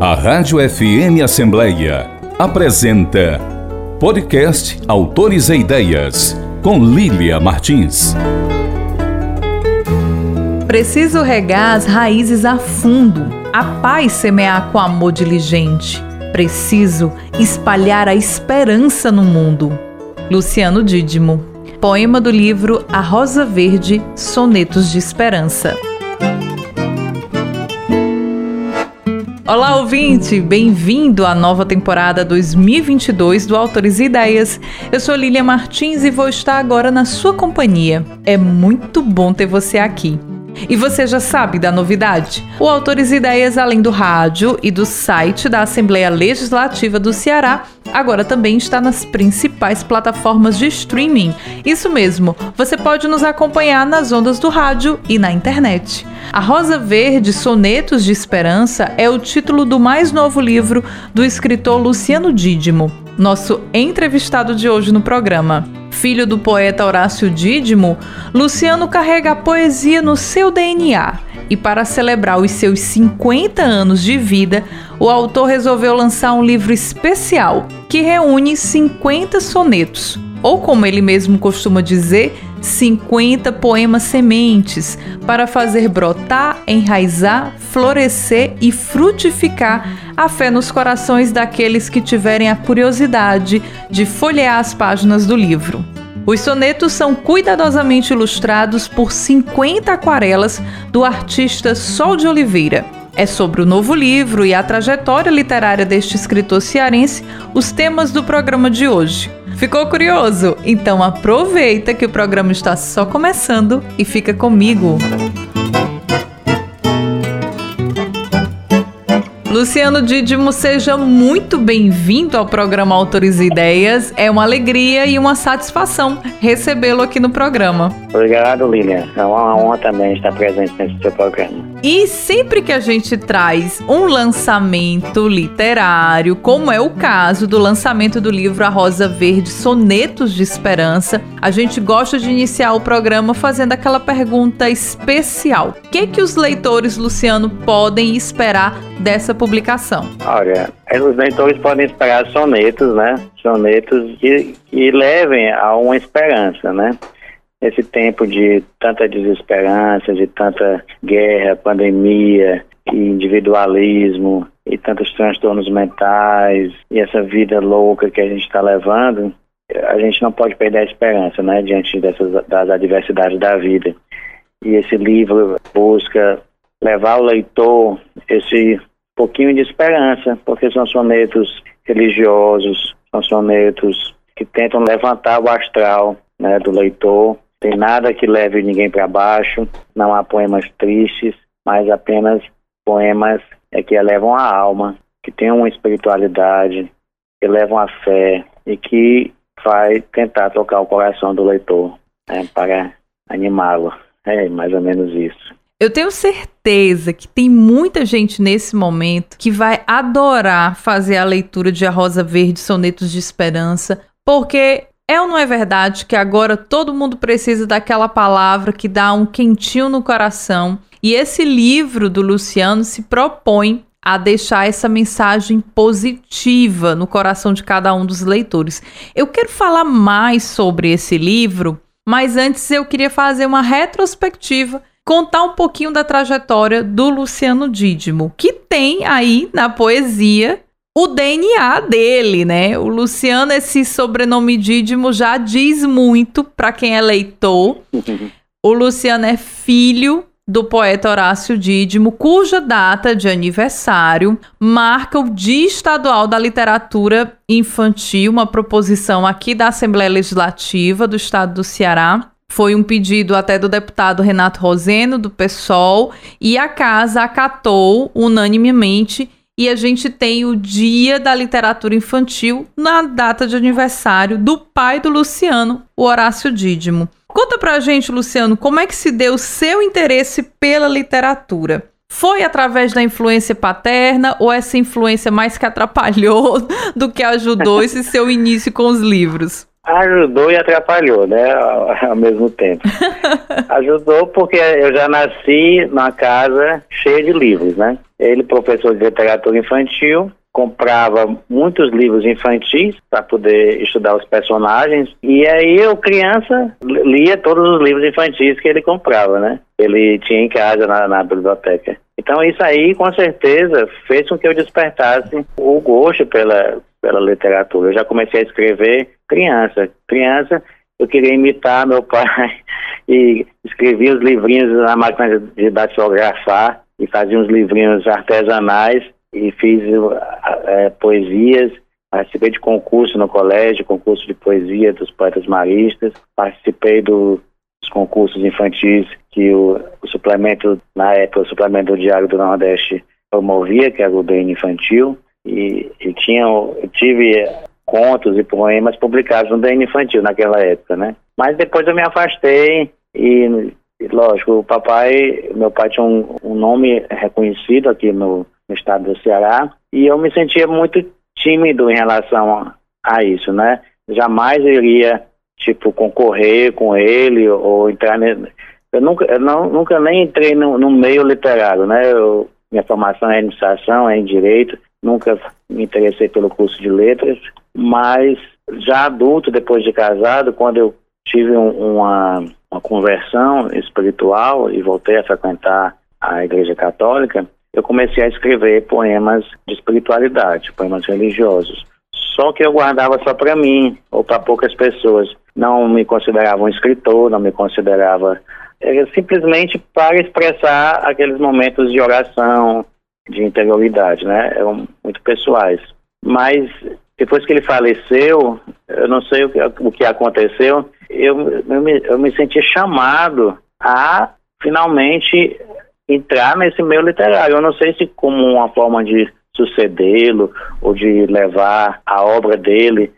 A Rádio FM Assembleia apresenta Podcast Autores e Ideias, com Lília Martins. Preciso regar as raízes a fundo, a paz semear com amor diligente. Preciso espalhar a esperança no mundo. Luciano Dídimo. Poema do livro A Rosa Verde, Sonetos de Esperança. Olá, ouvinte! Bem-vindo à nova temporada 2022 do Autores e Ideias. Eu sou Lília Martins e vou estar agora na sua companhia. É muito bom ter você aqui. E você já sabe da novidade? O Autores Ideias, além do rádio e do site da Assembleia Legislativa do Ceará, agora também está nas principais plataformas de streaming. Isso mesmo, você pode nos acompanhar nas ondas do rádio e na internet. A Rosa Verde Sonetos de Esperança é o título do mais novo livro do escritor Luciano Dídimo, nosso entrevistado de hoje no programa. Filho do poeta Horácio Dídimo, Luciano carrega a poesia no seu DNA. E para celebrar os seus 50 anos de vida, o autor resolveu lançar um livro especial que reúne 50 sonetos, ou como ele mesmo costuma dizer, 50 poemas sementes para fazer brotar, enraizar, florescer e frutificar a fé nos corações daqueles que tiverem a curiosidade de folhear as páginas do livro. Os sonetos são cuidadosamente ilustrados por 50 aquarelas do artista Sol de Oliveira. É sobre o novo livro e a trajetória literária deste escritor cearense os temas do programa de hoje. Ficou curioso? Então aproveita que o programa está só começando e fica comigo. Luciano Dídimo, seja muito bem-vindo ao programa Autores e Ideias. É uma alegria e uma satisfação recebê-lo aqui no programa. Obrigado, Lilian. É uma honra também estar presente nesse seu programa. E sempre que a gente traz um lançamento literário, como é o caso do lançamento do livro A Rosa Verde Sonetos de Esperança, a gente gosta de iniciar o programa fazendo aquela pergunta especial: o que, que os leitores, Luciano, podem esperar dessa publicação? Olha, os leitores podem esperar sonetos, né? Sonetos que, que levem a uma esperança, né? Esse tempo de tanta desesperança, de tanta guerra, pandemia, individualismo e tantos transtornos mentais e essa vida louca que a gente está levando, a gente não pode perder a esperança, né, diante dessas das adversidades da vida. E esse livro busca levar o leitor esse pouquinho de esperança, porque são sonetos religiosos, são sonetos que tentam levantar o astral né, do leitor. Tem nada que leve ninguém para baixo, não há poemas tristes, mas apenas poemas é, que elevam a alma, que têm uma espiritualidade, que levam a fé e que vai tentar tocar o coração do leitor né, para animá-lo. É mais ou menos isso. Eu tenho certeza que tem muita gente nesse momento que vai adorar fazer a leitura de A Rosa Verde, Sonetos de Esperança, porque é ou não é verdade que agora todo mundo precisa daquela palavra que dá um quentinho no coração? E esse livro do Luciano se propõe a deixar essa mensagem positiva no coração de cada um dos leitores. Eu quero falar mais sobre esse livro, mas antes eu queria fazer uma retrospectiva contar um pouquinho da trajetória do Luciano Dídimo, que tem aí na poesia o DNA dele, né? O Luciano, esse sobrenome Dídimo já diz muito para quem é leitor. O Luciano é filho do poeta Horácio Dídimo, cuja data de aniversário marca o Dia Estadual da Literatura Infantil, uma proposição aqui da Assembleia Legislativa do Estado do Ceará. Foi um pedido até do deputado Renato Roseno, do PSOL, e a casa acatou unanimemente. E a gente tem o Dia da Literatura Infantil na data de aniversário do pai do Luciano, o Horácio Dídimo. Conta pra gente, Luciano, como é que se deu o seu interesse pela literatura? Foi através da influência paterna ou essa influência mais que atrapalhou do que ajudou esse seu início com os livros? Ajudou e atrapalhou, né, ao, ao mesmo tempo. ajudou porque eu já nasci numa casa cheia de livros, né? Ele, professor de literatura infantil, comprava muitos livros infantis para poder estudar os personagens e aí eu criança lia todos os livros infantis que ele comprava, né? Ele tinha em casa na, na biblioteca. Então isso aí com certeza fez com que eu despertasse o gosto pela pela literatura. Eu já comecei a escrever criança, criança eu queria imitar meu pai e escrevia os livrinhos na máquina de datilografar e fazia uns livrinhos artesanais e fiz é, poesias, participei de concurso no colégio, concurso de poesia dos poetas maristas, participei do, dos concursos infantis que o, o, suplemento, na época, o suplemento do Diário do Nordeste promovia, que era o bem infantil, e, e tinha, eu tive contos e poemas publicados no DN Infantil naquela época, né? Mas depois eu me afastei e, lógico, o papai, meu pai tinha um, um nome reconhecido aqui no, no estado do Ceará, e eu me sentia muito tímido em relação a, isso, né? Jamais iria, tipo, concorrer com ele ou entrar... Eu nunca, eu não, nunca nem entrei no, no meio literário, né? Eu, minha formação é em administração, é em direito, nunca me interessei pelo curso de letras, mas já adulto, depois de casado, quando eu tive um, uma, uma conversão espiritual e voltei a frequentar a Igreja Católica, eu comecei a escrever poemas de espiritualidade, poemas religiosos. Só que eu guardava só para mim ou para poucas pessoas. Não me considerava um escritor, não me considerava. Era simplesmente para expressar aqueles momentos de oração, de interioridade, né? Eram muito pessoais. Mas depois que ele faleceu, eu não sei o que, o que aconteceu, eu, eu, me, eu me senti chamado a finalmente entrar nesse meio literário. Eu não sei se como uma forma de sucedê-lo ou de levar a obra dele,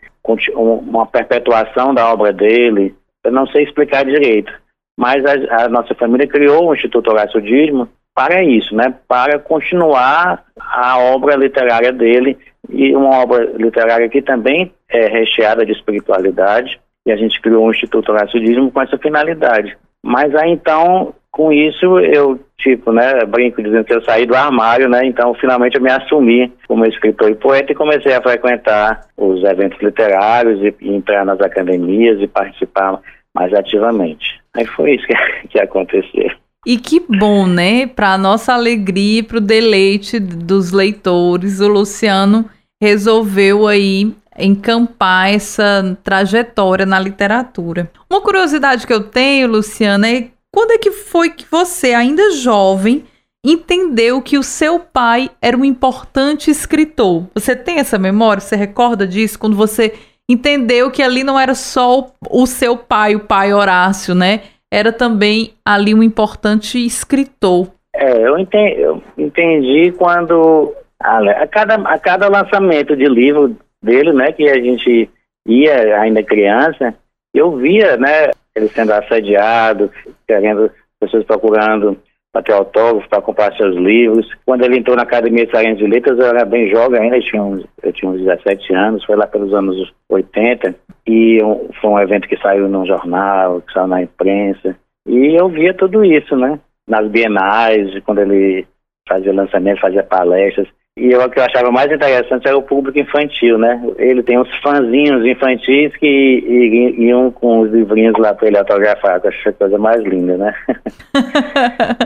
uma perpetuação da obra dele, eu não sei explicar direito. Mas a, a nossa família criou o Instituto Horácio Dízimo para isso, né? Para continuar a obra literária dele e uma obra literária que também é recheada de espiritualidade. E a gente criou o Instituto Dízimo com essa finalidade. Mas aí então com isso eu tipo, né, brinco dizendo que eu saí do armário, né, então finalmente eu me assumi como escritor e poeta e comecei a frequentar os eventos literários e, e entrar nas academias e participar mais ativamente. Aí foi isso que, que aconteceu. E que bom, né? Para nossa alegria e para o deleite dos leitores, o Luciano resolveu aí encampar essa trajetória na literatura. Uma curiosidade que eu tenho, Luciana, é quando é que foi que você, ainda jovem, entendeu que o seu pai era um importante escritor? Você tem essa memória? Você recorda disso? Quando você entendeu que ali não era só o seu pai, o pai Horácio, né? Era também ali um importante escritor. É, eu entendi, eu entendi quando a, cada, a cada lançamento de livro dele, né, que a gente ia ainda criança, eu via, né, ele sendo assediado, querendo pessoas procurando para ter autógrafo, para comprar seus livros. Quando ele entrou na Academia de Ciências de Letras, eu era bem jovem ainda, eu tinha, uns, eu tinha uns 17 anos, foi lá pelos anos 80, e um, foi um evento que saiu num jornal, que saiu na imprensa, e eu via tudo isso, né? Nas bienais, quando ele fazia lançamento, fazia palestras. E eu, o que eu achava mais interessante era o público infantil, né? Ele tem uns fãzinhos infantis que iam com os livrinhos lá para ele autografar, que eu achei a coisa mais linda, né?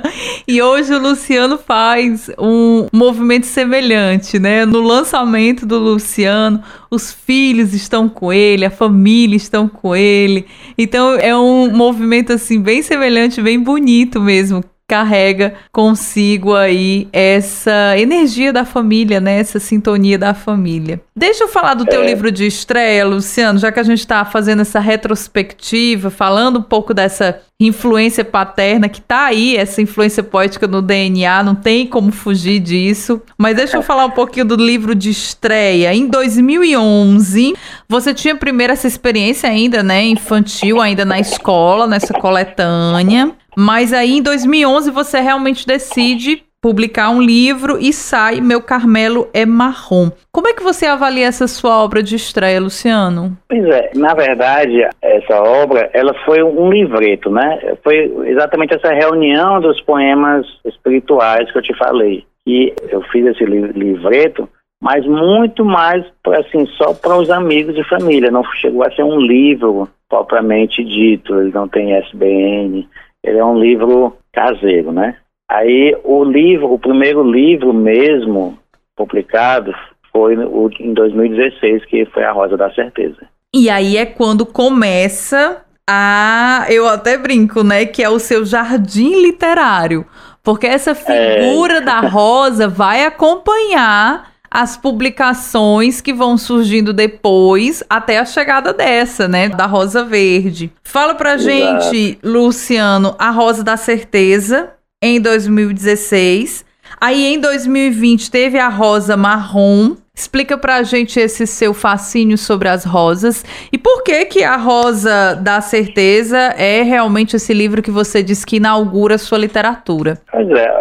e hoje o Luciano faz um movimento semelhante, né? No lançamento do Luciano, os filhos estão com ele, a família estão com ele. Então é um movimento assim bem semelhante, bem bonito mesmo carrega consigo aí essa energia da família, né? Essa sintonia da família. Deixa eu falar do teu é. livro de estreia, Luciano, já que a gente está fazendo essa retrospectiva, falando um pouco dessa influência paterna que tá aí, essa influência poética no DNA, não tem como fugir disso. Mas deixa eu falar um pouquinho do livro de estreia. Em 2011, você tinha primeiro essa experiência ainda, né, infantil, ainda na escola, nessa coletânea. Mas aí em 2011 você realmente decide publicar um livro e sai Meu Carmelo é Marrom. Como é que você avalia essa sua obra de estreia, Luciano? Pois é, na verdade, essa obra, ela foi um livreto, né? Foi exatamente essa reunião dos poemas espirituais que eu te falei. E eu fiz esse livreto, mas muito mais, assim, só para os amigos e família. Não chegou a ser um livro propriamente dito, ele não tem SBN, ele é um livro caseiro, né? Aí o livro, o primeiro livro mesmo publicado foi o, em 2016, que foi A Rosa da Certeza. E aí é quando começa a. Eu até brinco, né? Que é o seu jardim literário. Porque essa é. figura é... da rosa vai acompanhar as publicações que vão surgindo depois até a chegada dessa, né, da Rosa Verde. Fala pra Exato. gente, Luciano, a Rosa da Certeza em 2016. Aí em 2020 teve a Rosa Marrom. Explica pra gente esse seu fascínio sobre as rosas e por que que a Rosa da Certeza é realmente esse livro que você diz que inaugura a sua literatura. Pois é,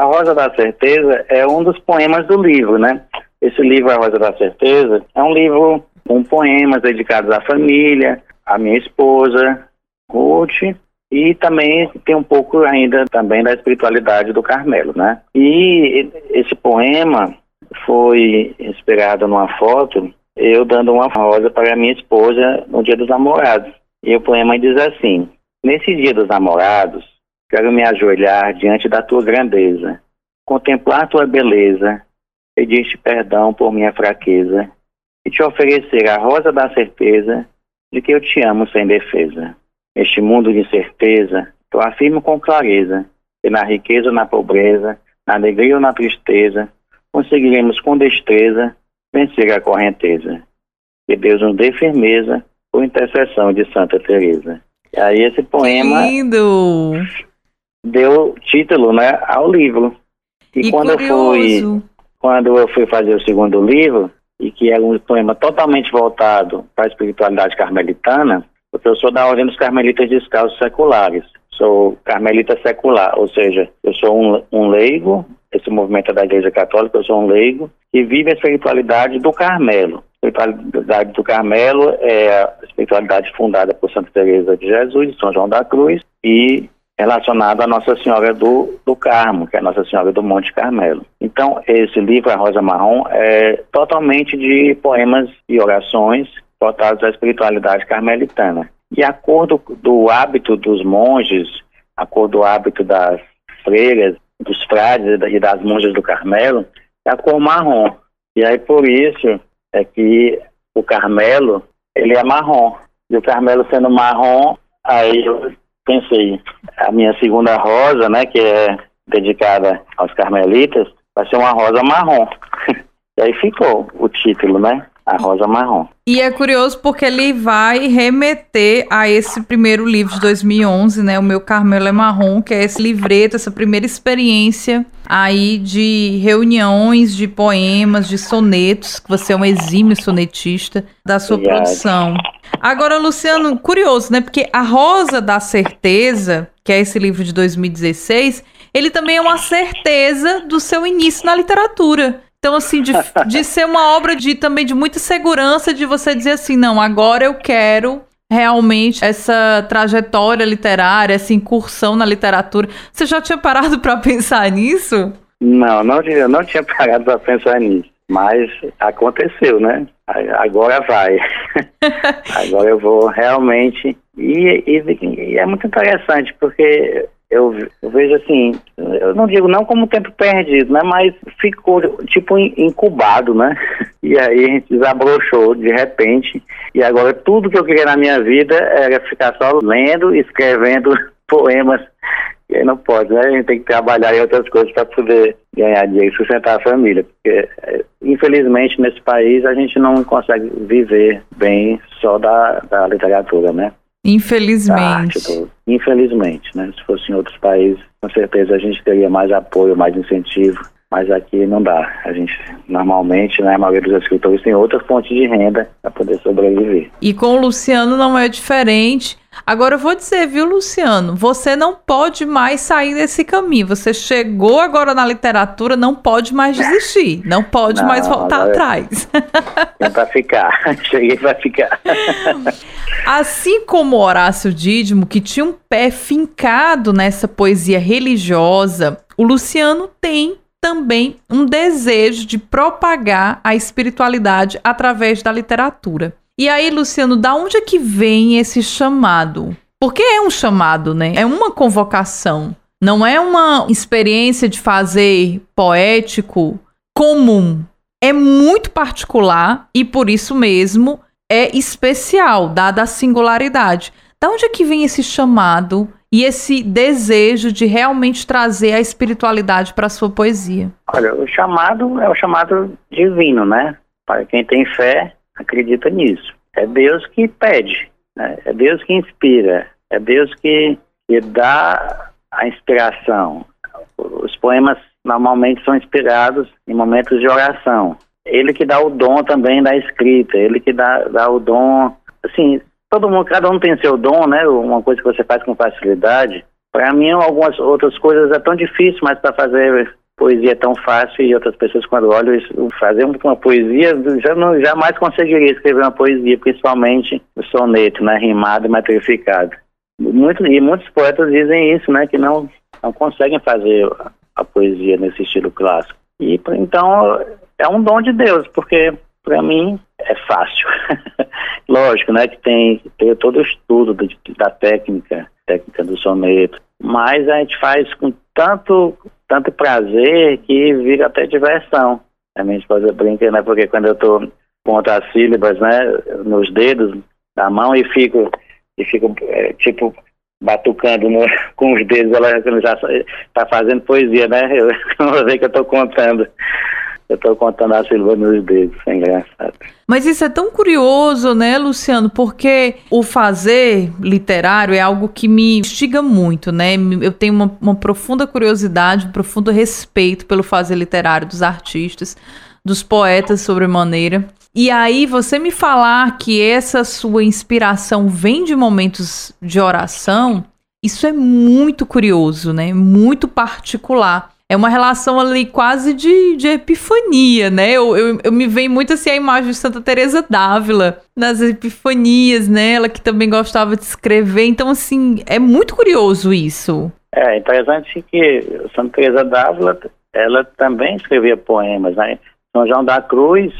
a Rosa da Certeza é um dos poemas do livro, né? Esse livro, A Rosa da Certeza, é um livro com poemas dedicados à família, à minha esposa, Ruth, e também tem um pouco ainda também da espiritualidade do Carmelo, né? E esse poema foi inspirado numa foto, eu dando uma rosa para minha esposa no dia dos namorados. E o poema diz assim: Nesse dia dos namorados, Quero me ajoelhar diante da tua grandeza, contemplar tua beleza, pedir-te perdão por minha fraqueza e te oferecer a rosa da certeza de que eu te amo sem defesa. Neste mundo de incerteza, eu afirmo com clareza que na riqueza ou na pobreza, na alegria ou na tristeza, conseguiremos com destreza vencer a correnteza. Que Deus nos dê firmeza por intercessão de Santa Teresa. E aí esse poema lindo deu título né, ao livro. E, e quando curioso. eu fui quando eu fui fazer o segundo livro, e que é um poema totalmente voltado para a espiritualidade carmelitana, porque eu sou da ordem dos carmelitas descalços seculares. Sou carmelita secular, ou seja, eu sou um, um leigo, esse movimento é da Igreja Católica, eu sou um leigo, que vive a espiritualidade do Carmelo. A espiritualidade do Carmelo é a espiritualidade fundada por Santa Teresa de Jesus, de São João da Cruz, e relacionado à Nossa Senhora do, do Carmo, que é Nossa Senhora do Monte Carmelo. Então, esse livro, A Rosa Marrom, é totalmente de poemas e orações voltados à espiritualidade carmelitana. E a cor do, do hábito dos monges, a cor do hábito das freiras, dos frades e das monjas do Carmelo, é a cor marrom. E aí, por isso, é que o Carmelo, ele é marrom. E o Carmelo sendo marrom, aí pensei, a minha segunda rosa, né, que é dedicada aos carmelitas, vai ser uma rosa marrom. e aí ficou o título, né? A Rosa Marrom. E é curioso porque ele vai remeter a esse primeiro livro de 2011, né? O meu Carmelo é Marrom, que é esse livreto, essa primeira experiência aí de reuniões de poemas, de sonetos, que você é um exímio sonetista da sua Obrigado. produção. Agora, Luciano, curioso, né? Porque A Rosa da Certeza, que é esse livro de 2016, ele também é uma certeza do seu início na literatura. Então, assim, de, de ser uma obra de também de muita segurança, de você dizer assim, não, agora eu quero realmente essa trajetória literária, essa incursão na literatura. Você já tinha parado para pensar nisso? Não, não, eu não tinha parado para pensar nisso. Mas aconteceu, né? Agora vai. Agora eu vou realmente. E, e, e é muito interessante, porque eu, eu, vejo assim, eu não digo não como tempo perdido, né? Mas ficou tipo incubado, né? E aí a gente desabrochou de repente. E agora tudo que eu queria na minha vida era ficar só lendo, escrevendo poemas. E aí não pode, né? A gente tem que trabalhar em outras coisas para poder ganhar dinheiro e sustentar a família. Porque, é, infelizmente, nesse país a gente não consegue viver bem só da, da literatura, né? Infelizmente. Do, infelizmente, né? Se fosse em outros países, com certeza a gente teria mais apoio, mais incentivo. Mas aqui não dá. A gente normalmente, né, a maioria dos escritores tem outra fonte de renda para poder sobreviver. E com o Luciano não é diferente. Agora eu vou dizer, viu, Luciano? Você não pode mais sair desse caminho. Você chegou agora na literatura, não pode mais desistir. Não pode não, mais voltar atrás. É para ficar. Cheguei para ficar. Assim como Horácio Dídimo, que tinha um pé fincado nessa poesia religiosa, o Luciano tem também um desejo de propagar a espiritualidade através da literatura. E aí, Luciano, da onde é que vem esse chamado? Porque é um chamado, né? É uma convocação. Não é uma experiência de fazer poético comum. É muito particular e por isso mesmo é especial, dada a singularidade. Da onde é que vem esse chamado e esse desejo de realmente trazer a espiritualidade para a sua poesia? Olha, o chamado é o chamado divino, né? Para quem tem fé, acredita nisso. É Deus que pede, né? é Deus que inspira, é Deus que, que dá a inspiração. Os poemas normalmente são inspirados em momentos de oração. Ele que dá o dom também da escrita, ele que dá, dá o dom, assim, todo mundo, cada um tem seu dom, né? Uma coisa que você faz com facilidade. Para mim, algumas outras coisas é tão difícil, mas para fazer poesia é tão fácil e outras pessoas quando olham isso, fazer uma poesia, já não, jamais conseguiria escrever uma poesia, principalmente o soneto, né, rimado e matrificado. Muito, e muitos poetas dizem isso, né, que não, não conseguem fazer a poesia nesse estilo clássico. E então é um dom de Deus, porque para mim é fácil. Lógico, né, que tem, tem todo o estudo da técnica, técnica do soneto, mas a gente faz com tanto tanto prazer que vira até diversão. A minha esposa brinca, né? Porque quando eu tô ponto as sílabas, né, nos dedos da mão e fico e fico é, tipo batucando no, com os dedos, ela já está fazendo poesia, né? Eu não ver que eu estou contando. Eu estou contando a sílaba nos dedos, é engraçado. Mas isso é tão curioso, né, Luciano? Porque o fazer literário é algo que me instiga muito, né? Eu tenho uma, uma profunda curiosidade, um profundo respeito pelo fazer literário dos artistas, dos poetas sobremaneira. E aí, você me falar que essa sua inspiração vem de momentos de oração, isso é muito curioso, né? Muito particular é uma relação ali quase de, de epifania, né? Eu, eu, eu me vejo muito assim a imagem de Santa Teresa d'Ávila nas epifanias, né? Ela que também gostava de escrever. Então, assim, é muito curioso isso. É interessante que Santa Teresa d'Ávila, ela também escrevia poemas, né? São João da Cruz,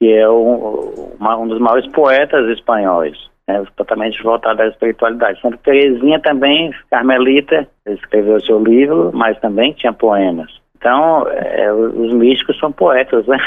que é um, uma, um dos maiores poetas espanhóis né, totalmente voltada à espiritualidade. Santa Teresinha também, Carmelita, escreveu seu livro, mas também tinha poemas. Então, é, os místicos são poetas, né?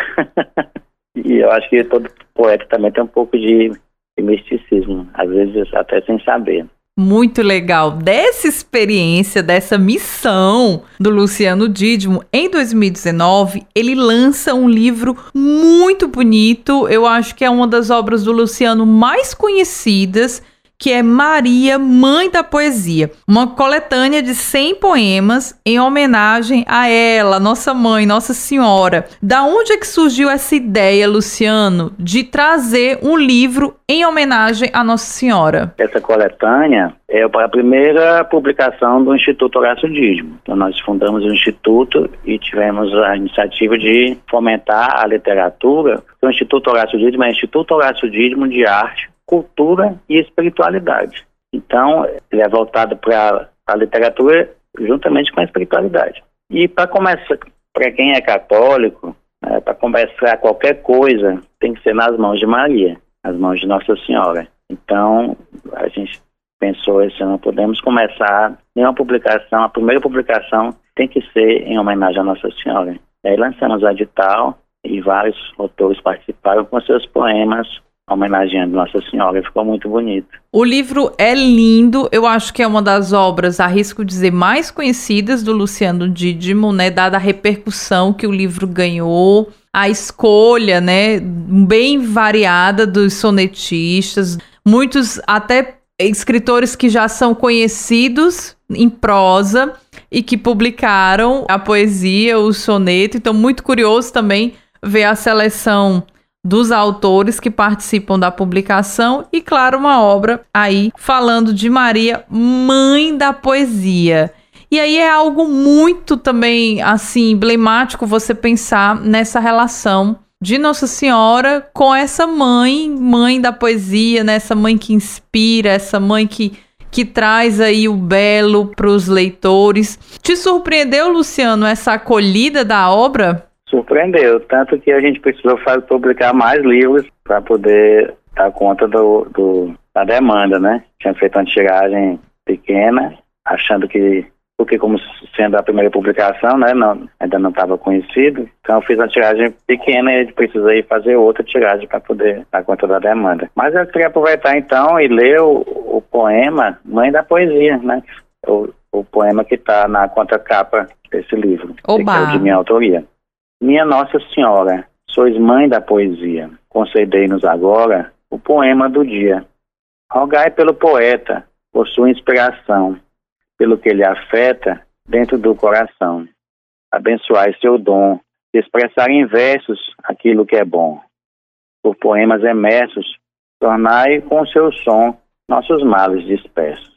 e eu acho que todo poeta também tem um pouco de, de misticismo, às vezes até sem saber muito legal dessa experiência, dessa missão do Luciano Dídimo. Em 2019, ele lança um livro muito bonito. Eu acho que é uma das obras do Luciano mais conhecidas que é Maria, Mãe da Poesia, uma coletânea de 100 poemas em homenagem a ela, nossa mãe, Nossa Senhora. Da onde é que surgiu essa ideia, Luciano, de trazer um livro em homenagem a Nossa Senhora? Essa coletânea é a primeira publicação do Instituto Horácio Dídimo. Então, nós fundamos o Instituto e tivemos a iniciativa de fomentar a literatura. O Instituto Horácio Dídimo é Instituto Horácio Dídimo de Arte, cultura e espiritualidade. Então, ele é voltado para a literatura juntamente com a espiritualidade. E para começar, para quem é católico, né, para começar qualquer coisa, tem que ser nas mãos de Maria, nas mãos de Nossa Senhora. Então, a gente pensou esse ano, podemos começar uma publicação, a primeira publicação tem que ser em homenagem a Nossa Senhora. E aí lançamos o edital e vários autores participaram com seus poemas homenageando Nossa Senhora. Ficou muito bonito. O livro é lindo, eu acho que é uma das obras, arrisco dizer, mais conhecidas do Luciano Dídimo, né? Dada a repercussão que o livro ganhou, a escolha, né? Bem variada dos sonetistas, muitos até escritores que já são conhecidos em prosa e que publicaram a poesia, o soneto. Então, muito curioso também ver a seleção dos autores que participam da publicação e, claro, uma obra aí falando de Maria, mãe da poesia. E aí é algo muito também assim emblemático você pensar nessa relação de Nossa Senhora com essa mãe, mãe da poesia, né? essa mãe que inspira, essa mãe que, que traz aí o belo para os leitores. Te surpreendeu, Luciano, essa acolhida da obra? Surpreendeu, tanto que a gente precisou fazer, publicar mais livros para poder dar conta do, do, da demanda, né? Tinha feito uma tiragem pequena, achando que porque como sendo a primeira publicação, né, não, ainda não estava conhecido, então eu fiz uma tiragem pequena e precisei fazer outra tiragem para poder dar conta da demanda. Mas eu queria aproveitar então e ler o, o poema Mãe da Poesia, né, o, o poema que está na contracapa desse livro, que é de minha autoria. Minha Nossa Senhora, sois mãe da poesia, concedei-nos agora o poema do dia. Rogai pelo poeta, por sua inspiração, pelo que lhe afeta dentro do coração. Abençoai seu dom de expressar em versos aquilo que é bom. Por poemas emersos, tornai com seu som nossos males dispersos.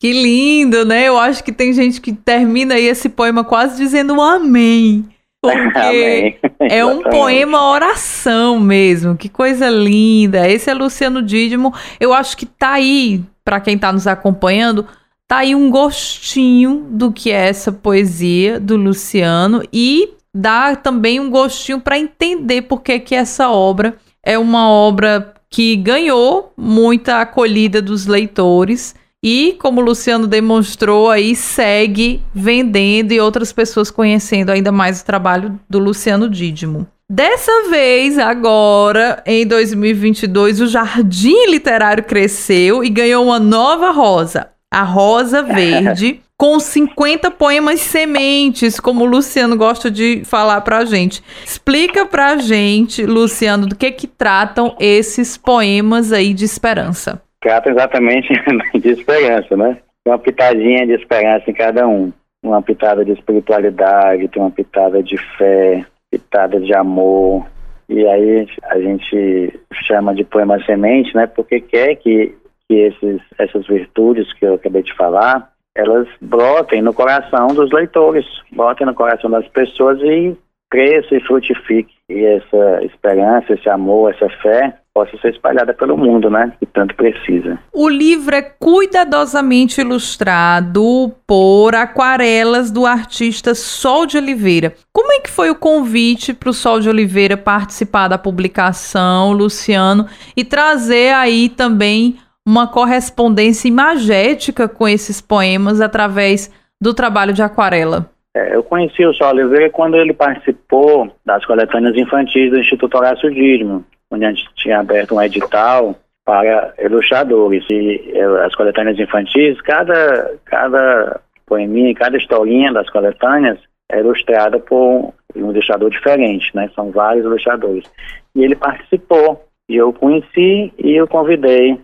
Que lindo, né? Eu acho que tem gente que termina aí esse poema quase dizendo um amém. Porque é um poema oração mesmo. Que coisa linda. Esse é Luciano Dídimo. Eu acho que tá aí, para quem tá nos acompanhando, Tá aí um gostinho do que é essa poesia do Luciano e dá também um gostinho para entender por que, que essa obra é uma obra que ganhou muita acolhida dos leitores e, como o Luciano demonstrou aí, segue vendendo e outras pessoas conhecendo ainda mais o trabalho do Luciano Dídimo. Dessa vez, agora, em 2022, o Jardim Literário cresceu e ganhou uma nova rosa, a Rosa Verde, com 50 poemas sementes, como o Luciano gosta de falar pra gente. Explica pra gente, Luciano, do que que tratam esses poemas aí de esperança. Tratam exatamente de esperança, né? Uma pitadinha de esperança em cada um. Uma pitada de espiritualidade, tem uma pitada de fé, pitada de amor, e aí a gente chama de poema semente, né? Porque quer que que esses, essas virtudes que eu acabei de falar, elas brotem no coração dos leitores, brotem no coração das pessoas e cresça e frutifique. E essa esperança, esse amor, essa fé possa ser espalhada pelo mundo, né? Que tanto precisa. O livro é cuidadosamente ilustrado por aquarelas do artista Sol de Oliveira. Como é que foi o convite para o Sol de Oliveira participar da publicação, Luciano, e trazer aí também uma correspondência imagética com esses poemas através do trabalho de aquarela? É, eu conheci o Sol Oliveira quando ele participou das coletâneas infantis do Instituto Horácio Dídimo, onde a gente tinha aberto um edital para ilustradores. E as coletâneas infantis, cada, cada poeminha, cada historinha das coletâneas é ilustrada por um ilustrador diferente, né? São vários ilustradores. E ele participou, e eu conheci e eu convidei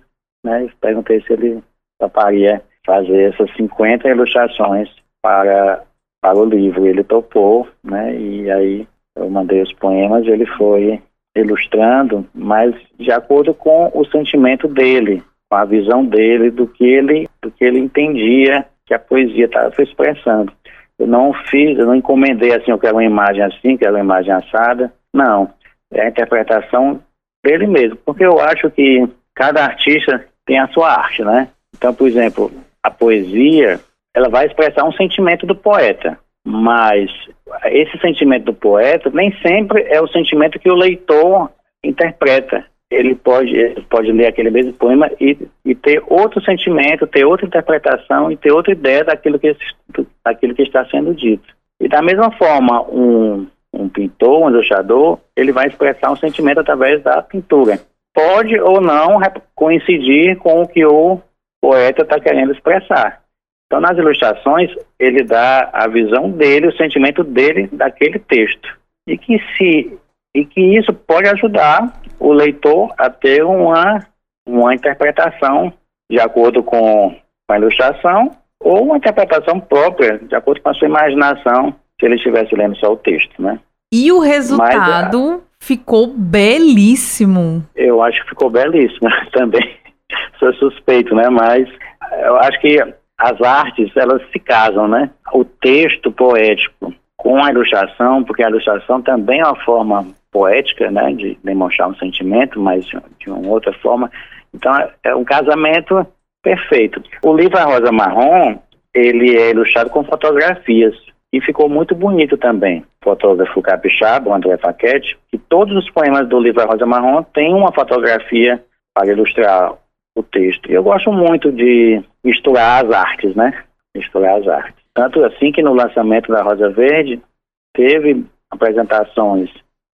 né? Perguntei se ele toparia fazer essas 50 ilustrações para, para o livro. Ele topou, né? E aí eu mandei os poemas e ele foi ilustrando, mas de acordo com o sentimento dele, com a visão dele do que ele, do que ele entendia que a poesia estava expressando. Eu não fiz, eu não encomendei assim, eu quero uma imagem assim, quero uma imagem assada. Não, é a interpretação dele mesmo, porque eu acho que cada artista tem a sua arte, né? Então, por exemplo, a poesia, ela vai expressar um sentimento do poeta, mas esse sentimento do poeta nem sempre é o sentimento que o leitor interpreta. Ele pode, ele pode ler aquele mesmo poema e, e ter outro sentimento, ter outra interpretação e ter outra ideia daquilo que, daquilo que está sendo dito. E da mesma forma, um, um pintor, um ilustrador, ele vai expressar um sentimento através da pintura pode ou não coincidir com o que o poeta está querendo expressar. Então, nas ilustrações, ele dá a visão dele, o sentimento dele daquele texto. E que, se, e que isso pode ajudar o leitor a ter uma, uma interpretação de acordo com a ilustração ou uma interpretação própria, de acordo com a sua imaginação, se ele estivesse lendo só o texto, né? E o resultado ficou belíssimo. Eu acho que ficou belíssimo também. Sou suspeito, né? Mas eu acho que as artes, elas se casam, né? O texto poético com a ilustração, porque a ilustração também é uma forma poética, né? De demonstrar um sentimento, mas de uma outra forma. Então, é um casamento perfeito. O livro A Rosa Marrom, ele é ilustrado com fotografias e ficou muito bonito também. O fotógrafo capixaba, o André Faquete, que todos os poemas do livro A Rosa Marrom têm uma fotografia para ilustrar o texto. Eu gosto muito de misturar as artes, né? Misturar as artes. Tanto assim que no lançamento da Rosa Verde teve apresentações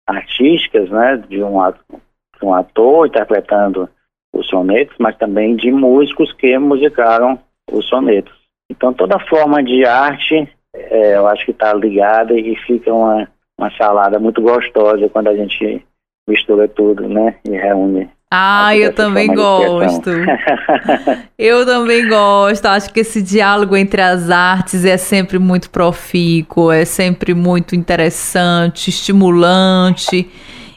artísticas, né, de um um ator interpretando os sonetos, mas também de músicos que musicaram os sonetos. Então toda forma de arte, é, eu acho que está ligada e fica uma, uma salada muito gostosa quando a gente mistura tudo, né, e reúne ah, eu também gosto. eu também gosto. Acho que esse diálogo entre as artes é sempre muito profícuo, é sempre muito interessante, estimulante.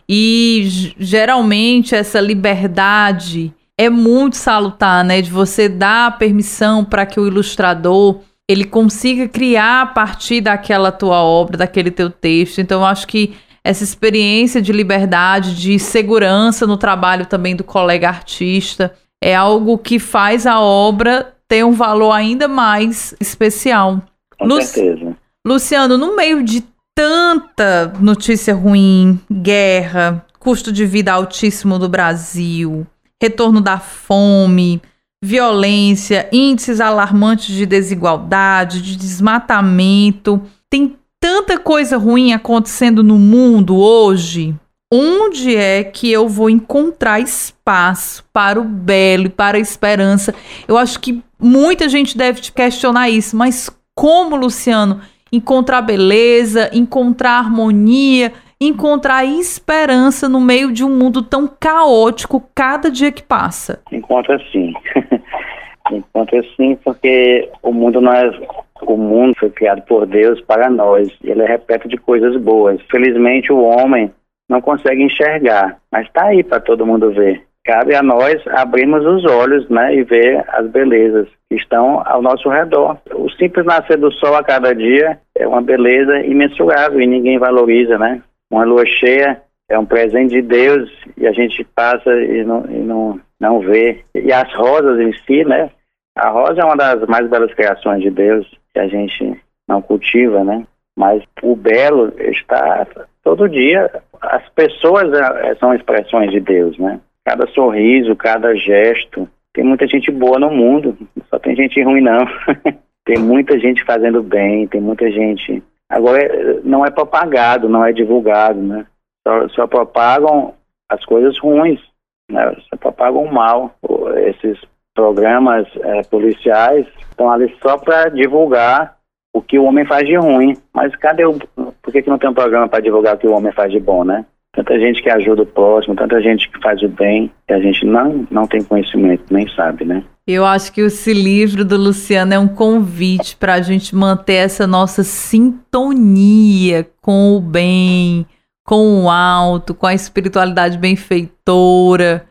E geralmente essa liberdade é muito salutar, né? De você dar permissão para que o ilustrador ele consiga criar a partir daquela tua obra, daquele teu texto. Então, eu acho que essa experiência de liberdade, de segurança no trabalho também do colega artista, é algo que faz a obra ter um valor ainda mais especial. Com Lu certeza. Luciano, no meio de tanta notícia ruim, guerra, custo de vida altíssimo do Brasil, retorno da fome, violência, índices alarmantes de desigualdade, de desmatamento, tem tanta coisa ruim acontecendo no mundo hoje. Onde é que eu vou encontrar espaço para o belo e para a esperança? Eu acho que muita gente deve te questionar isso, mas como, Luciano, encontrar beleza, encontrar harmonia, encontrar esperança no meio de um mundo tão caótico cada dia que passa? Encontra sim. Encontra sim, porque o mundo não é o mundo foi criado por Deus para nós. Ele é repleto de coisas boas. Felizmente, o homem não consegue enxergar, mas está aí para todo mundo ver. Cabe a nós abrirmos os olhos né, e ver as belezas que estão ao nosso redor. O simples nascer do sol a cada dia é uma beleza imensurável e ninguém valoriza, né? Uma lua cheia é um presente de Deus e a gente passa e não, e não, não vê. E as rosas em si, né? A rosa é uma das mais belas criações de Deus que a gente não cultiva, né? Mas o belo está todo dia. As pessoas é, são expressões de Deus, né? Cada sorriso, cada gesto. Tem muita gente boa no mundo, só tem gente ruim não. tem muita gente fazendo bem, tem muita gente. Agora não é propagado, não é divulgado, né? Só, só propagam as coisas ruins, né? Só propagam mal. Esses programas é, policiais estão ali só para divulgar o que o homem faz de ruim. Mas cadê o. Por que, que não tem um programa para divulgar o que o homem faz de bom, né? Tanta gente que ajuda o próximo, tanta gente que faz o bem, e a gente não, não tem conhecimento, nem sabe, né? Eu acho que esse livro do Luciano é um convite para a gente manter essa nossa sintonia com o bem, com o alto, com a espiritualidade benfeitora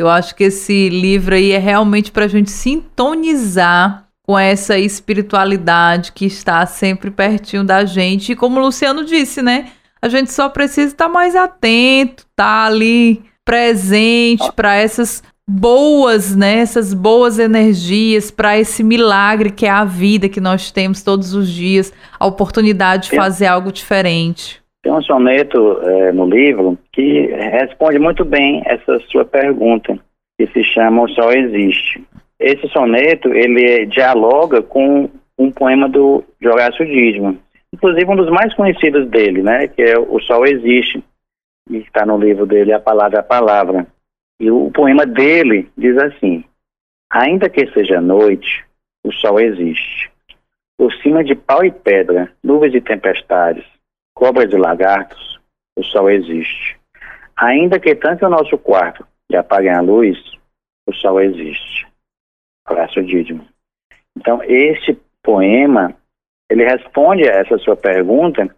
eu acho que esse livro aí é realmente para a gente sintonizar com essa espiritualidade que está sempre pertinho da gente. E como o Luciano disse, né? A gente só precisa estar mais atento, estar tá ali presente para essas boas, né? Essas boas energias, para esse milagre que é a vida que nós temos todos os dias, a oportunidade de fazer algo diferente. Tem um soneto é, no livro que responde muito bem essa sua pergunta, que se chama O Sol Existe. Esse soneto, ele dialoga com um poema do Horácio Dídimo, inclusive um dos mais conhecidos dele, né, que é O Sol Existe, e está no livro dele, A Palavra a Palavra. E o poema dele diz assim, Ainda que seja noite, o sol existe. Por cima de pau e pedra, nuvens e tempestades, cobras e lagartos, o sol existe. Ainda que tanto o nosso quarto lhe apaguem a luz, o sol existe. Horácio Dídimo. Então, este poema, ele responde a essa sua pergunta,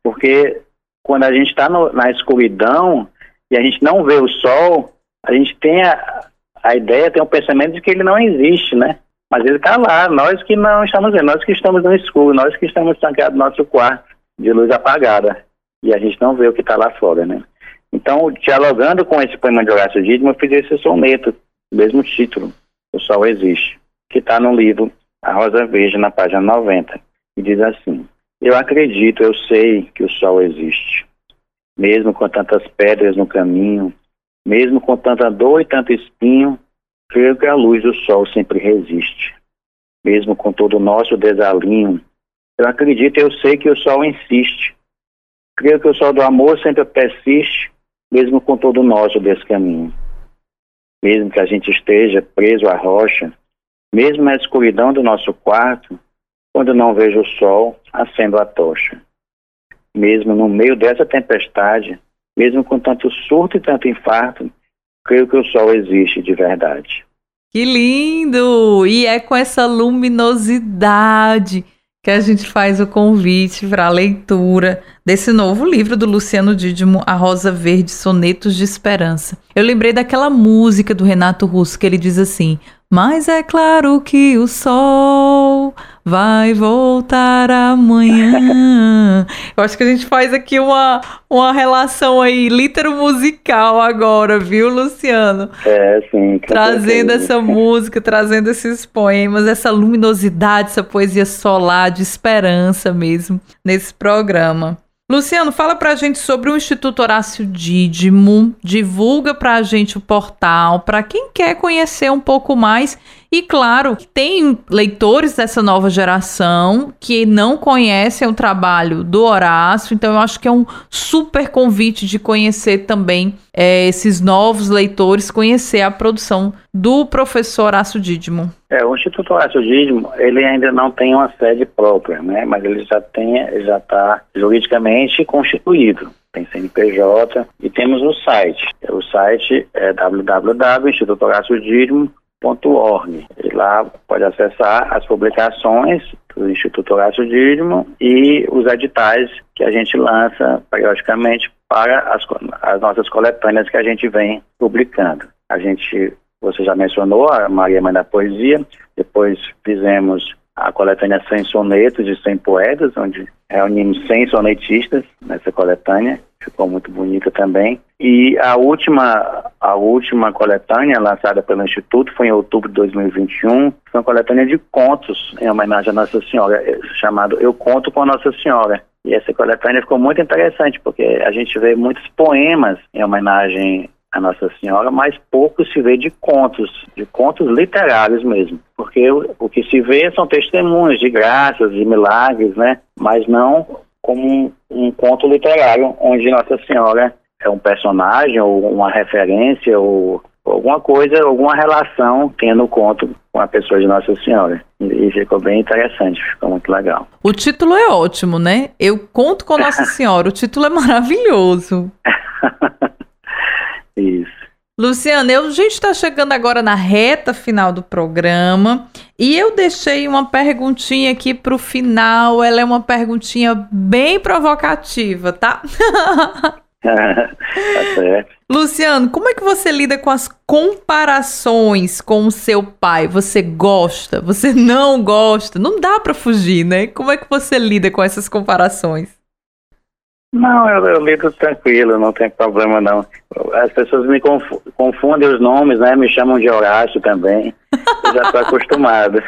porque quando a gente está na escuridão e a gente não vê o sol, a gente tem a, a ideia, tem o pensamento de que ele não existe, né? Mas ele está lá, nós que não estamos vendo, nós que estamos no escuro, nós que estamos trancados no nosso quarto de luz apagada e a gente não vê o que está lá fora, né? Então, dialogando com esse poema de Horácio Dídimo, eu fiz esse soneto, mesmo título, O Sol Existe, que está no livro A Rosa Verde, na página 90, e diz assim, Eu acredito, eu sei que o sol existe, mesmo com tantas pedras no caminho, mesmo com tanta dor e tanto espinho, creio que a luz do sol sempre resiste. Mesmo com todo o nosso desalinho, eu acredito eu sei que o sol insiste. Creio que o sol do amor sempre persiste, mesmo com todo o nosso descaminho. Mesmo que a gente esteja preso à rocha, mesmo na escuridão do nosso quarto, quando não vejo o sol, acendo a tocha. Mesmo no meio dessa tempestade, mesmo com tanto surto e tanto infarto, creio que o sol existe de verdade. Que lindo! E é com essa luminosidade que a gente faz o convite para a leitura desse novo livro do Luciano Dídimo, A Rosa Verde, Sonetos de Esperança. Eu lembrei daquela música do Renato Russo que ele diz assim: Mas é claro que o sol vai voltar amanhã. Eu acho que a gente faz aqui uma, uma relação aí, litero musical agora, viu, Luciano? É, sim. Trazendo essa música, trazendo esses poemas, essa luminosidade, essa poesia solar de esperança mesmo nesse programa. Luciano, fala pra gente sobre o Instituto Horácio Dídimo, divulga pra gente o portal, para quem quer conhecer um pouco mais e claro, tem leitores dessa nova geração que não conhecem o trabalho do Horácio, então eu acho que é um super convite de conhecer também é, esses novos leitores, conhecer a produção do professor Horácio Dídimo. É, o Instituto Horácio Dídimo, ele ainda não tem uma sede própria, né? Mas ele já tem, já está juridicamente constituído tem CNPJ e temos o site. O site é www.institutohoraciodídimo.com org. E lá pode acessar as publicações do Instituto Horácio Dídimo e os editais que a gente lança periodicamente para as, as nossas coletâneas que a gente vem publicando. A gente, você já mencionou a Maria Mãe da Poesia, depois fizemos a coletânea 100 sonetos de 100 poetas, onde reunimos 100 sonetistas nessa coletânea, ficou muito bonita também. E a última, a última coletânea lançada pelo Instituto foi em outubro de 2021, foi uma coletânea de contos em homenagem à Nossa Senhora, eh, chamado Eu Conto com a Nossa Senhora. E essa coletânea ficou muito interessante, porque a gente vê muitos poemas em homenagem a Nossa Senhora, mas pouco se vê de contos, de contos literários mesmo, porque o, o que se vê são testemunhos de graças, de milagres, né? Mas não como um, um conto literário onde Nossa Senhora é um personagem ou uma referência ou alguma coisa, alguma relação tem no conto com a pessoa de Nossa Senhora. E ficou bem interessante, ficou muito legal. O título é ótimo, né? Eu conto com Nossa Senhora. O título é maravilhoso. Isso. Luciana, a gente está chegando agora na reta final do programa e eu deixei uma perguntinha aqui para o final. Ela é uma perguntinha bem provocativa, tá? tá certo. Luciano, como é que você lida com as comparações com o seu pai? Você gosta? Você não gosta? Não dá para fugir, né? Como é que você lida com essas comparações? Não, eu, eu lido tranquilo, não tem problema não. As pessoas me confundem os nomes, né? Me chamam de Horácio também. Eu já estou acostumado.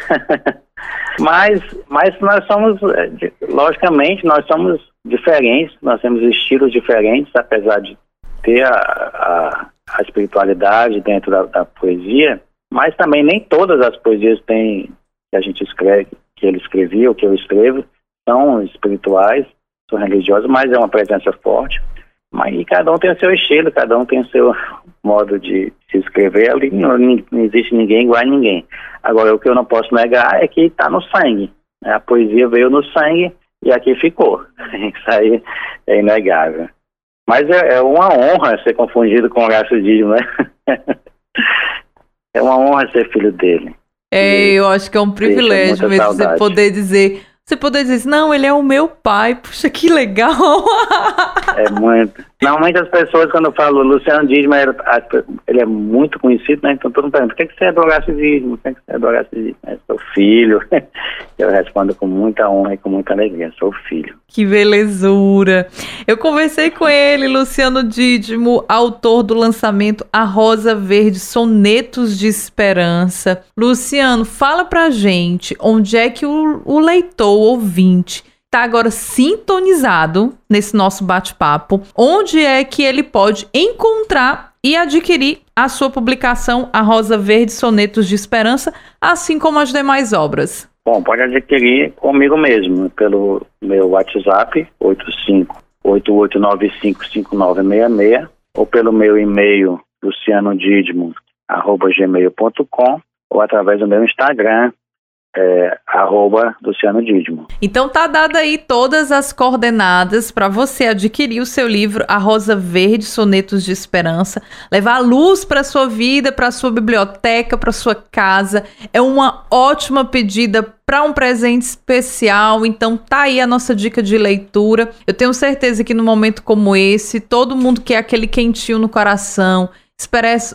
mas, mas nós somos, é, logicamente, nós somos diferentes, nós temos estilos diferentes, apesar de ter a, a, a espiritualidade dentro da, da, poesia, mas também nem todas as poesias têm, que a gente escreve, que ele escrevia, ou que eu escrevo, são espirituais sou religioso, mas é uma presença forte. Mas cada um tem o seu estilo, cada um tem o seu modo de se escrever. Ali não, não existe ninguém igual a ninguém. Agora, o que eu não posso negar é que está no sangue. A poesia veio no sangue e aqui ficou. Isso aí é inegável. Mas é, é uma honra ser confundido com o Horácio Dídimo, né? é uma honra ser filho dele. É, eu acho que é um privilégio mesmo você poder dizer você poder dizer, não, ele é o meu pai. Puxa, que legal. É muito. Normalmente as pessoas, quando eu falo Luciano Dízimo, ele é muito conhecido, né? Então todo mundo pergunta, por que, você é do Horácio Dízimo? Por que, que você é do Horácio Dízimo? É, sou filho. Eu respondo com muita honra e com muita alegria, sou filho. Que belezura! Eu conversei com ele, Luciano Dídimo, autor do lançamento A Rosa Verde, Sonetos de Esperança. Luciano, fala pra gente onde é que o, o leitor, o ouvinte, está agora sintonizado nesse nosso bate-papo, onde é que ele pode encontrar e adquirir a sua publicação A Rosa Verde Sonetos de Esperança, assim como as demais obras. Bom, pode adquirir comigo mesmo, pelo meu WhatsApp, 8588955966, ou pelo meu e-mail, lucianodidmo.gmail.com, ou através do meu Instagram, é, arroba Luciano. Então tá dada aí todas as coordenadas para você adquirir o seu livro A Rosa Verde Sonetos de Esperança, levar luz para sua vida, para sua biblioteca, para sua casa. É uma ótima pedida para um presente especial. Então tá aí a nossa dica de leitura. Eu tenho certeza que no momento como esse, todo mundo quer aquele quentinho no coração,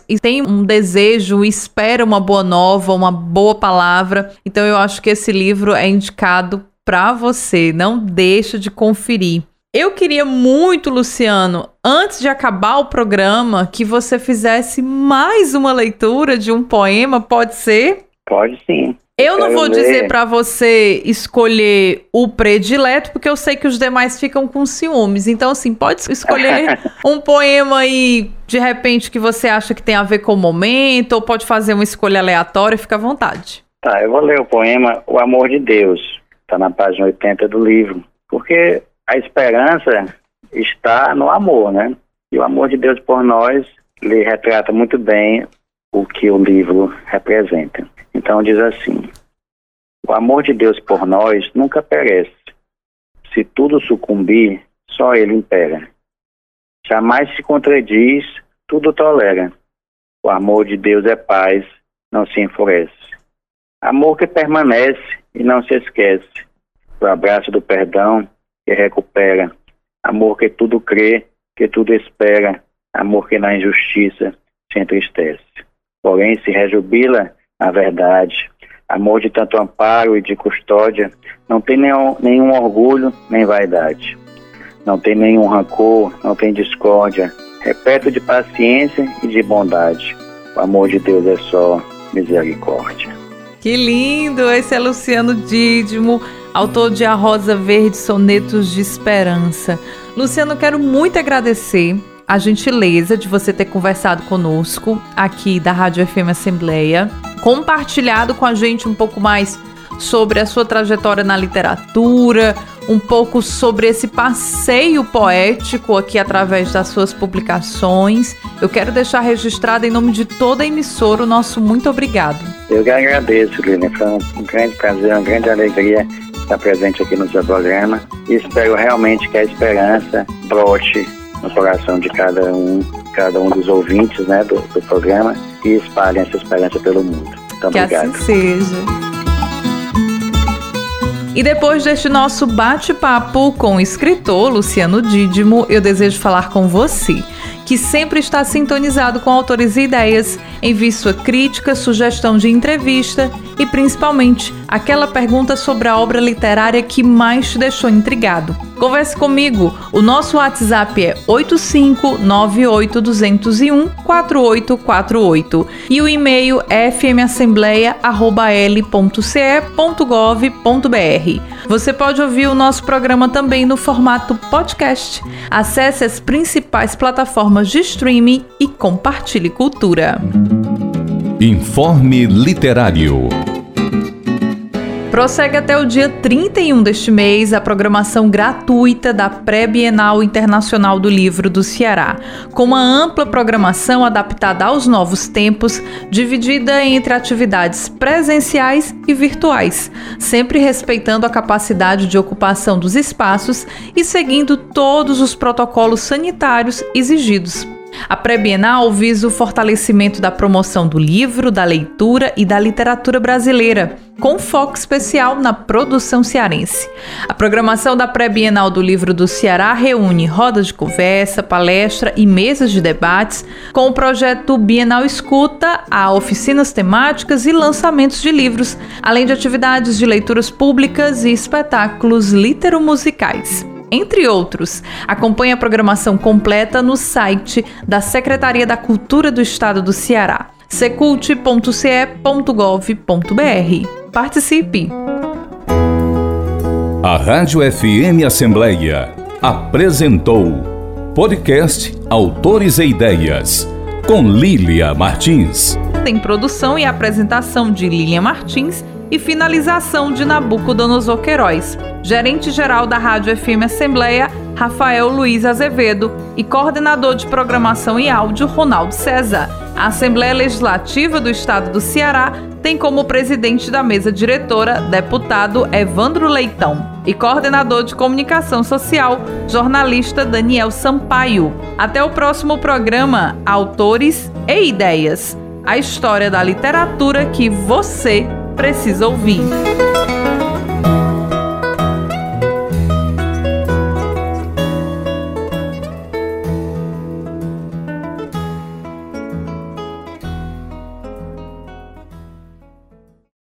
e tem um desejo, espera uma boa nova, uma boa palavra. Então eu acho que esse livro é indicado para você. Não deixa de conferir. Eu queria muito, Luciano, antes de acabar o programa, que você fizesse mais uma leitura de um poema, pode ser? Pode sim. Eu não vou dizer para você escolher o predileto, porque eu sei que os demais ficam com ciúmes. Então, assim, pode escolher um poema aí, de repente, que você acha que tem a ver com o momento, ou pode fazer uma escolha aleatória, fica à vontade. Tá, eu vou ler o poema O Amor de Deus, está na página 80 do livro. Porque a esperança está no amor, né? E o amor de Deus por nós, ele retrata muito bem o que o livro representa. Então diz assim: O amor de Deus por nós nunca perece. Se tudo sucumbir, só ele impera. Jamais se contradiz, tudo tolera. O amor de Deus é paz, não se enfurece. Amor que permanece e não se esquece. O abraço do perdão que recupera. Amor que tudo crê, que tudo espera. Amor que na injustiça se entristece. Porém, se rejubila na verdade. Amor de tanto amparo e de custódia, não tem nenhum, nenhum orgulho nem vaidade. Não tem nenhum rancor, não tem discórdia, repleto de paciência e de bondade. O amor de Deus é só misericórdia. Que lindo! Esse é Luciano Dídimo, autor de A Rosa Verde Sonetos de Esperança. Luciano, quero muito agradecer a gentileza de você ter conversado conosco aqui da Rádio FM Assembleia compartilhado com a gente um pouco mais sobre a sua trajetória na literatura, um pouco sobre esse passeio poético aqui através das suas publicações. Eu quero deixar registrado em nome de toda a emissora o nosso muito obrigado. Eu que agradeço, Lilian. Foi um grande prazer, uma grande alegria estar presente aqui no seu programa e espero realmente que a esperança brote no coração de cada um, cada um dos ouvintes né, do, do programa e espalhem essa esperança pelo mundo. Muito que obrigado. assim seja. E depois deste nosso bate-papo com o escritor Luciano Dídimo, eu desejo falar com você que sempre está sintonizado com autores e ideias, envie sua crítica, sugestão de entrevista e principalmente aquela pergunta sobre a obra literária que mais te deixou intrigado. Converse comigo. O nosso WhatsApp é 85982014848 e o e-mail é fmassembleia@l.ce.gov.br. Você pode ouvir o nosso programa também no formato podcast. Acesse as principais plataformas de streaming e compartilhe cultura. Informe Literário. Prossegue até o dia 31 deste mês a programação gratuita da Pré-Bienal Internacional do Livro do Ceará, com uma ampla programação adaptada aos novos tempos, dividida entre atividades presenciais e virtuais, sempre respeitando a capacidade de ocupação dos espaços e seguindo todos os protocolos sanitários exigidos a pré-bienal visa o fortalecimento da promoção do livro, da leitura e da literatura brasileira, com foco especial na produção cearense. A programação da pré-bienal do livro do Ceará reúne rodas de conversa, palestra e mesas de debates, com o projeto Bienal Escuta, a oficinas temáticas e lançamentos de livros, além de atividades de leituras públicas e espetáculos litero-musicais entre outros. Acompanhe a programação completa no site da Secretaria da Cultura do Estado do Ceará, secult.ce.gov.br. Participe! A Rádio FM Assembleia apresentou podcast Autores e Ideias com Lília Martins. Tem produção e apresentação de Lília Martins e finalização de Nabucodonosor Queiroz. Gerente-geral da Rádio FM Assembleia, Rafael Luiz Azevedo e coordenador de programação e áudio, Ronaldo César. A Assembleia Legislativa do Estado do Ceará tem como presidente da mesa diretora deputado Evandro Leitão e coordenador de comunicação social, jornalista Daniel Sampaio. Até o próximo programa Autores e Ideias a história da literatura que você precisa ouvir.